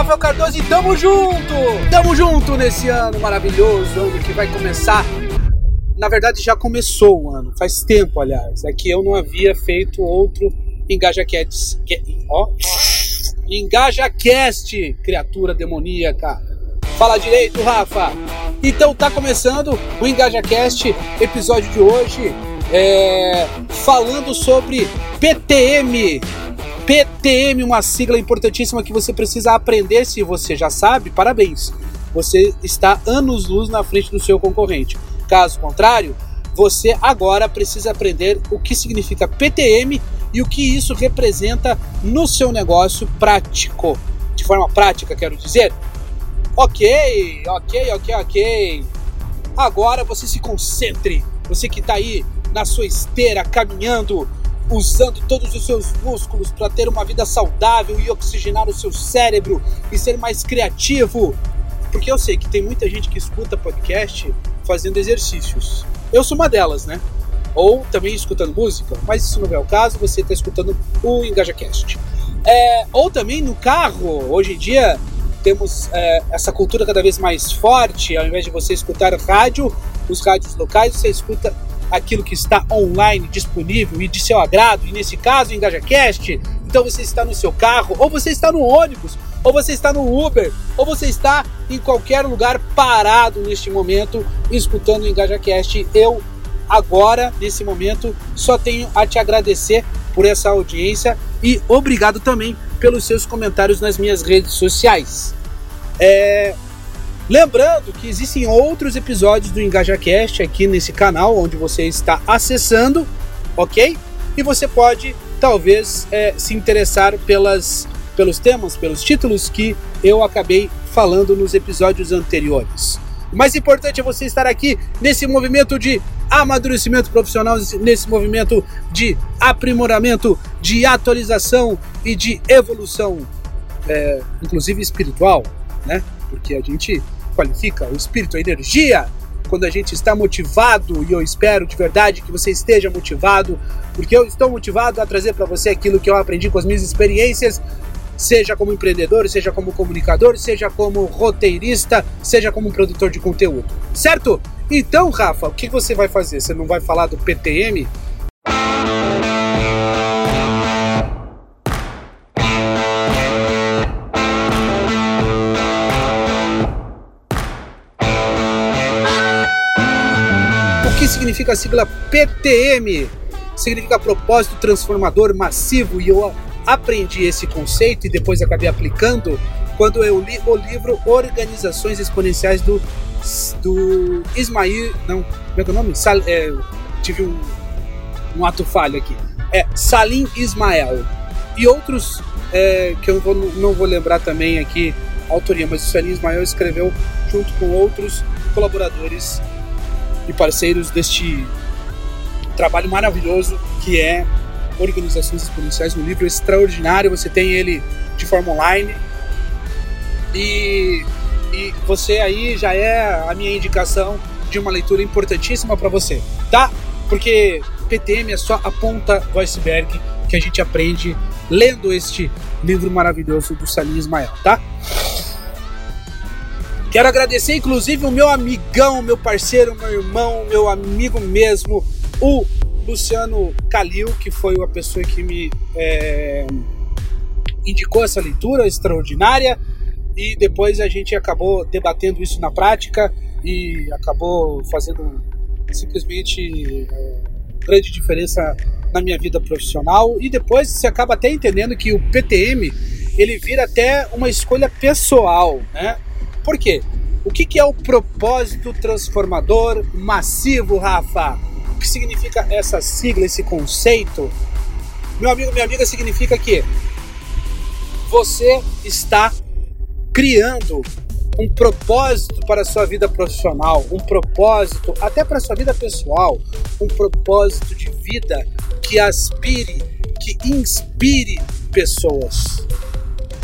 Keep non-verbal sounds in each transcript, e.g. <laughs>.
Rafael Cardoso e tamo junto! Tamo junto nesse ano maravilhoso, ano que vai começar. Na verdade, já começou o ano, faz tempo, aliás. É que eu não havia feito outro EngajaCast. Ó. EngajaCast, criatura demoníaca. Fala direito, Rafa! Então tá começando o EngajaCast, episódio de hoje, é, falando sobre PTM, PTM, uma sigla importantíssima que você precisa aprender se você já sabe, parabéns. Você está anos luz na frente do seu concorrente. Caso contrário, você agora precisa aprender o que significa PTM e o que isso representa no seu negócio prático. De forma prática, quero dizer. Ok, ok, ok, ok. Agora você se concentre. Você que está aí na sua esteira, caminhando, usando todos os seus músculos para ter uma vida saudável e oxigenar o seu cérebro e ser mais criativo. Porque eu sei que tem muita gente que escuta podcast fazendo exercícios. Eu sou uma delas, né? Ou também escutando música, mas isso não é o caso, você está escutando o EngajaCast. É, ou também no carro, hoje em dia temos é, essa cultura cada vez mais forte, ao invés de você escutar rádio, os rádios locais, você escuta aquilo que está online disponível e de seu agrado, e nesse caso, EngajaCast, então você está no seu carro, ou você está no ônibus, ou você está no Uber, ou você está em qualquer lugar parado neste momento escutando o EngajaCast. Eu, agora, nesse momento, só tenho a te agradecer por essa audiência e obrigado também pelos seus comentários nas minhas redes sociais. É, Lembrando que existem outros episódios do EngajaCast aqui nesse canal, onde você está acessando, ok? E você pode, talvez, é, se interessar pelas, pelos temas, pelos títulos que eu acabei falando nos episódios anteriores. O mais importante é você estar aqui nesse movimento de amadurecimento profissional, nesse movimento de aprimoramento, de atualização e de evolução, é, inclusive espiritual, né? Porque a gente qualifica o espírito, a energia, quando a gente está motivado, e eu espero de verdade que você esteja motivado, porque eu estou motivado a trazer para você aquilo que eu aprendi com as minhas experiências, seja como empreendedor, seja como comunicador, seja como roteirista, seja como produtor de conteúdo. Certo? Então, Rafa, o que você vai fazer? Você não vai falar do PTM? Significa a sigla PTM? Significa propósito transformador massivo e eu aprendi esse conceito e depois acabei aplicando quando eu li o livro Organizações Exponenciais do, do Ismail. Não, como é que é o nome? Sal, é, tive um, um ato falho aqui. É Salim Ismael. E outros é, que eu vou, não vou lembrar também aqui autoria, mas o Salim Ismael escreveu junto com outros colaboradores e parceiros deste trabalho maravilhoso que é Organizações Exponenciais, um livro extraordinário. Você tem ele de forma online e, e você aí já é a minha indicação de uma leitura importantíssima para você, tá? Porque PTM é só a ponta do iceberg que a gente aprende lendo este livro maravilhoso do Salim Ismael, tá? Quero agradecer, inclusive, o meu amigão, meu parceiro, meu irmão, meu amigo mesmo, o Luciano Calil, que foi a pessoa que me é, indicou essa leitura extraordinária. E depois a gente acabou debatendo isso na prática e acabou fazendo simplesmente é, grande diferença na minha vida profissional. E depois você acaba até entendendo que o PTM ele vira até uma escolha pessoal, né? Por quê? O que, que é o propósito transformador massivo, Rafa? O que significa essa sigla, esse conceito? Meu amigo, minha amiga, significa que você está criando um propósito para a sua vida profissional, um propósito até para a sua vida pessoal, um propósito de vida que aspire, que inspire pessoas.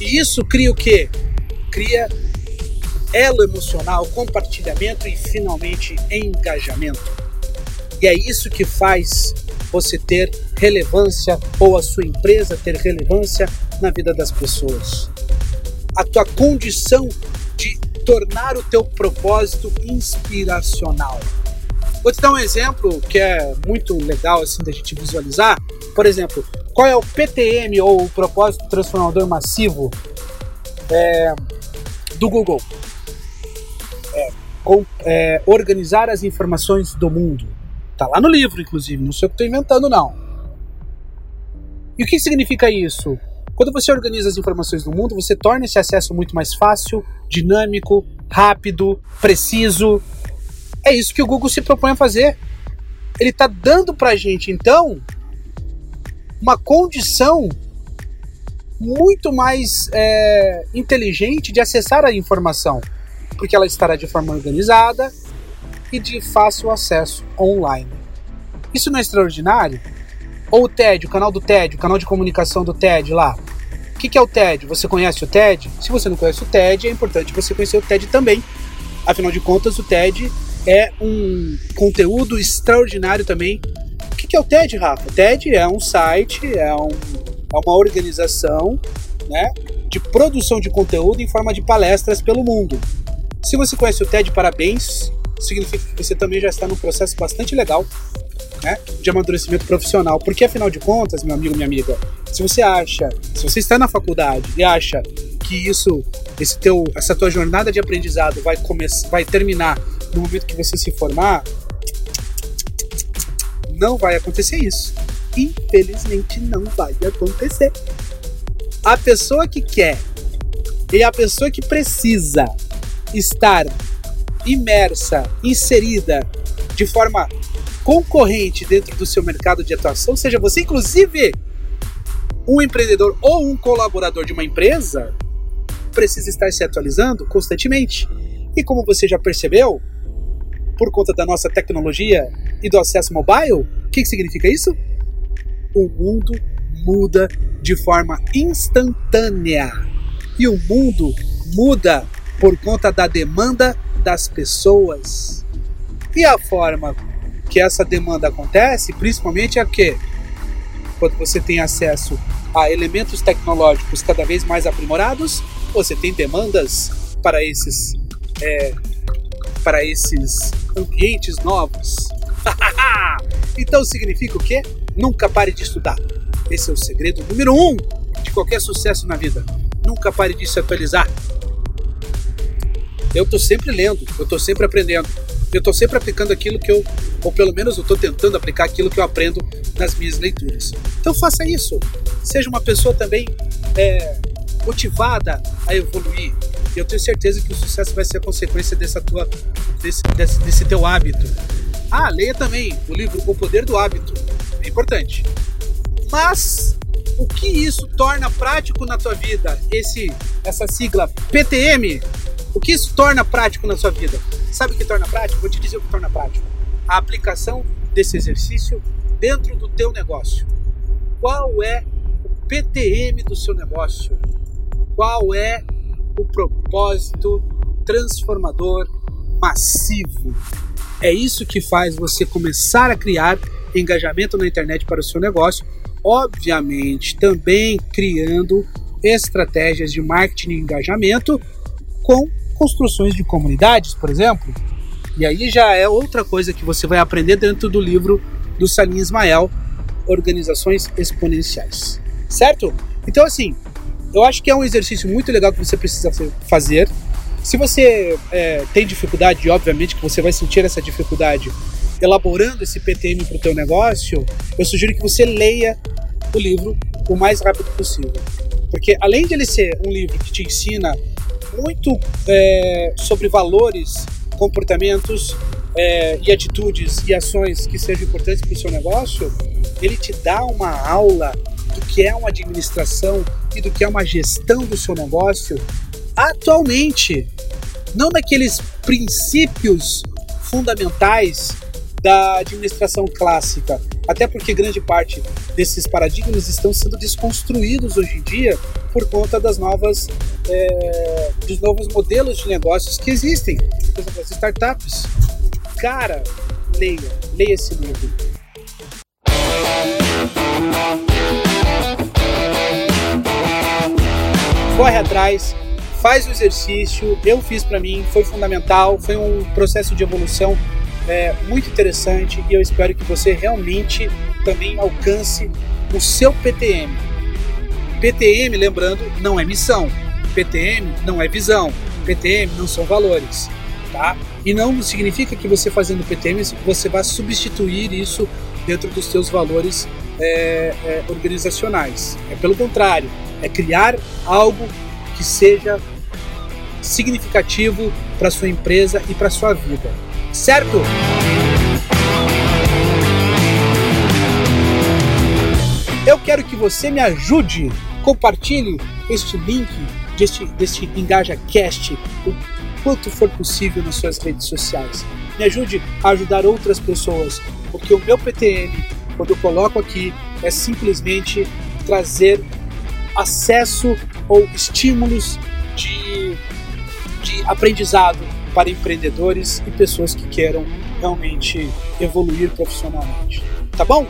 E isso cria o quê? Cria elo emocional, compartilhamento e finalmente engajamento. E é isso que faz você ter relevância ou a sua empresa ter relevância na vida das pessoas. a tua condição de tornar o teu propósito inspiracional. Vou te dar um exemplo que é muito legal assim da gente visualizar. Por exemplo, qual é o PTM ou o propósito transformador massivo é, do Google? Com, é, organizar as informações do mundo. Tá lá no livro, inclusive, não sei o que estou inventando, não. E o que significa isso? Quando você organiza as informações do mundo, você torna esse acesso muito mais fácil, dinâmico, rápido, preciso. É isso que o Google se propõe a fazer. Ele está dando para a gente, então, uma condição muito mais é, inteligente de acessar a informação, porque ela estará de forma organizada e de fácil acesso online. Isso não é extraordinário? Ou o TED, o canal do TED, o canal de comunicação do TED lá. O que, é o TED? Você conhece o TED? Se você não conhece o TED, é importante você conhecer o TED também. Afinal de contas, o TED é um conteúdo extraordinário também. O que, que é o TED, Rafa? O TED é um site, é, um, é uma organização né, de produção de conteúdo em forma de palestras pelo mundo. Se você conhece o TED, parabéns. Significa que você também já está num processo bastante legal né, de amadurecimento profissional. Porque afinal de contas, meu amigo, minha amiga, se você acha, se você está na faculdade e acha que isso, esse teu, essa tua jornada de aprendizado vai começar, vai terminar no momento que você se formar, não vai acontecer isso. Infelizmente não vai acontecer. A pessoa que quer e a pessoa que precisa estar imersa, inserida de forma concorrente dentro do seu mercado de atuação, seja você inclusive um empreendedor ou um colaborador de uma empresa, precisa estar se atualizando constantemente. E como você já percebeu, por conta da nossa tecnologia e do acesso mobile, o que, que significa isso? O mundo muda de forma instantânea. E o mundo muda por conta da demanda das pessoas. E a forma que essa demanda acontece, principalmente é que quando você tem acesso a elementos tecnológicos cada vez mais aprimorados, você tem demandas para esses é, para esses ambientes novos. <laughs> então significa o quê? Nunca pare de estudar. Esse é o segredo número um de qualquer sucesso na vida. Nunca pare de se atualizar. Eu estou sempre lendo, eu estou sempre aprendendo eu estou sempre aplicando aquilo que eu, ou pelo menos eu estou tentando aplicar aquilo que eu aprendo nas minhas leituras. Então faça isso. Seja uma pessoa também é, motivada a evoluir. Eu tenho certeza que o sucesso vai ser a consequência dessa tua, desse, desse, desse teu hábito. Ah, leia também o livro O Poder do Hábito. É importante. Mas o que isso torna prático na tua vida? Esse, essa sigla PTM, o que isso torna prático na sua vida? Sabe o que torna prático? Vou te dizer o que torna prático. A aplicação desse exercício dentro do teu negócio. Qual é o PTM do seu negócio? Qual é o propósito transformador massivo? É isso que faz você começar a criar engajamento na internet para o seu negócio, obviamente também criando estratégias de marketing e engajamento com construções de comunidades, por exemplo. E aí já é outra coisa que você vai aprender dentro do livro do Salim Ismael, Organizações Exponenciais. Certo? Então, assim, eu acho que é um exercício muito legal que você precisa fazer. Se você é, tem dificuldade, obviamente que você vai sentir essa dificuldade elaborando esse PTM para o teu negócio, eu sugiro que você leia o livro o mais rápido possível. Porque além de ele ser um livro que te ensina muito é, sobre valores, comportamentos é, e atitudes e ações que sejam importantes para o seu negócio, ele te dá uma aula do que é uma administração e do que é uma gestão do seu negócio atualmente, não naqueles princípios fundamentais da administração clássica, até porque grande parte desses paradigmas estão sendo desconstruídos hoje em dia por conta das novas, é, dos novos modelos de negócios que existem, por exemplo, as startups. Cara, leia, leia esse livro. Corre atrás, faz o exercício. Eu fiz para mim, foi fundamental, foi um processo de evolução é, muito interessante e eu espero que você realmente também alcance o seu PTM. PTM, lembrando, não é missão. PTM não é visão. PTM não são valores, tá? E não significa que você fazendo PTM você vai substituir isso dentro dos seus valores é, é, organizacionais. É pelo contrário, é criar algo que seja significativo para sua empresa e para sua vida, certo? Eu quero que você me ajude, compartilhe este link deste, deste EngajaCast o quanto for possível nas suas redes sociais. Me ajude a ajudar outras pessoas, porque o meu PTM, quando eu coloco aqui, é simplesmente trazer acesso ou estímulos de, de aprendizado para empreendedores e pessoas que queiram realmente evoluir profissionalmente. Tá bom?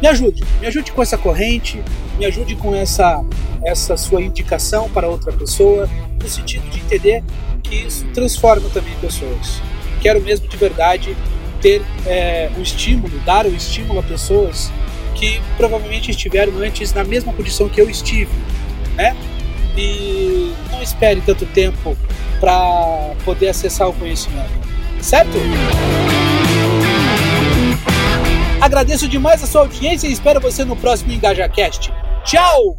Me ajude, me ajude com essa corrente, me ajude com essa, essa sua indicação para outra pessoa, no sentido de entender que isso transforma também pessoas. Quero mesmo de verdade ter é, o estímulo, dar o estímulo a pessoas que provavelmente estiveram antes na mesma condição que eu estive, né? E não espere tanto tempo para poder acessar o conhecimento, certo? Agradeço demais a sua audiência e espero você no próximo EngajaCast. Tchau!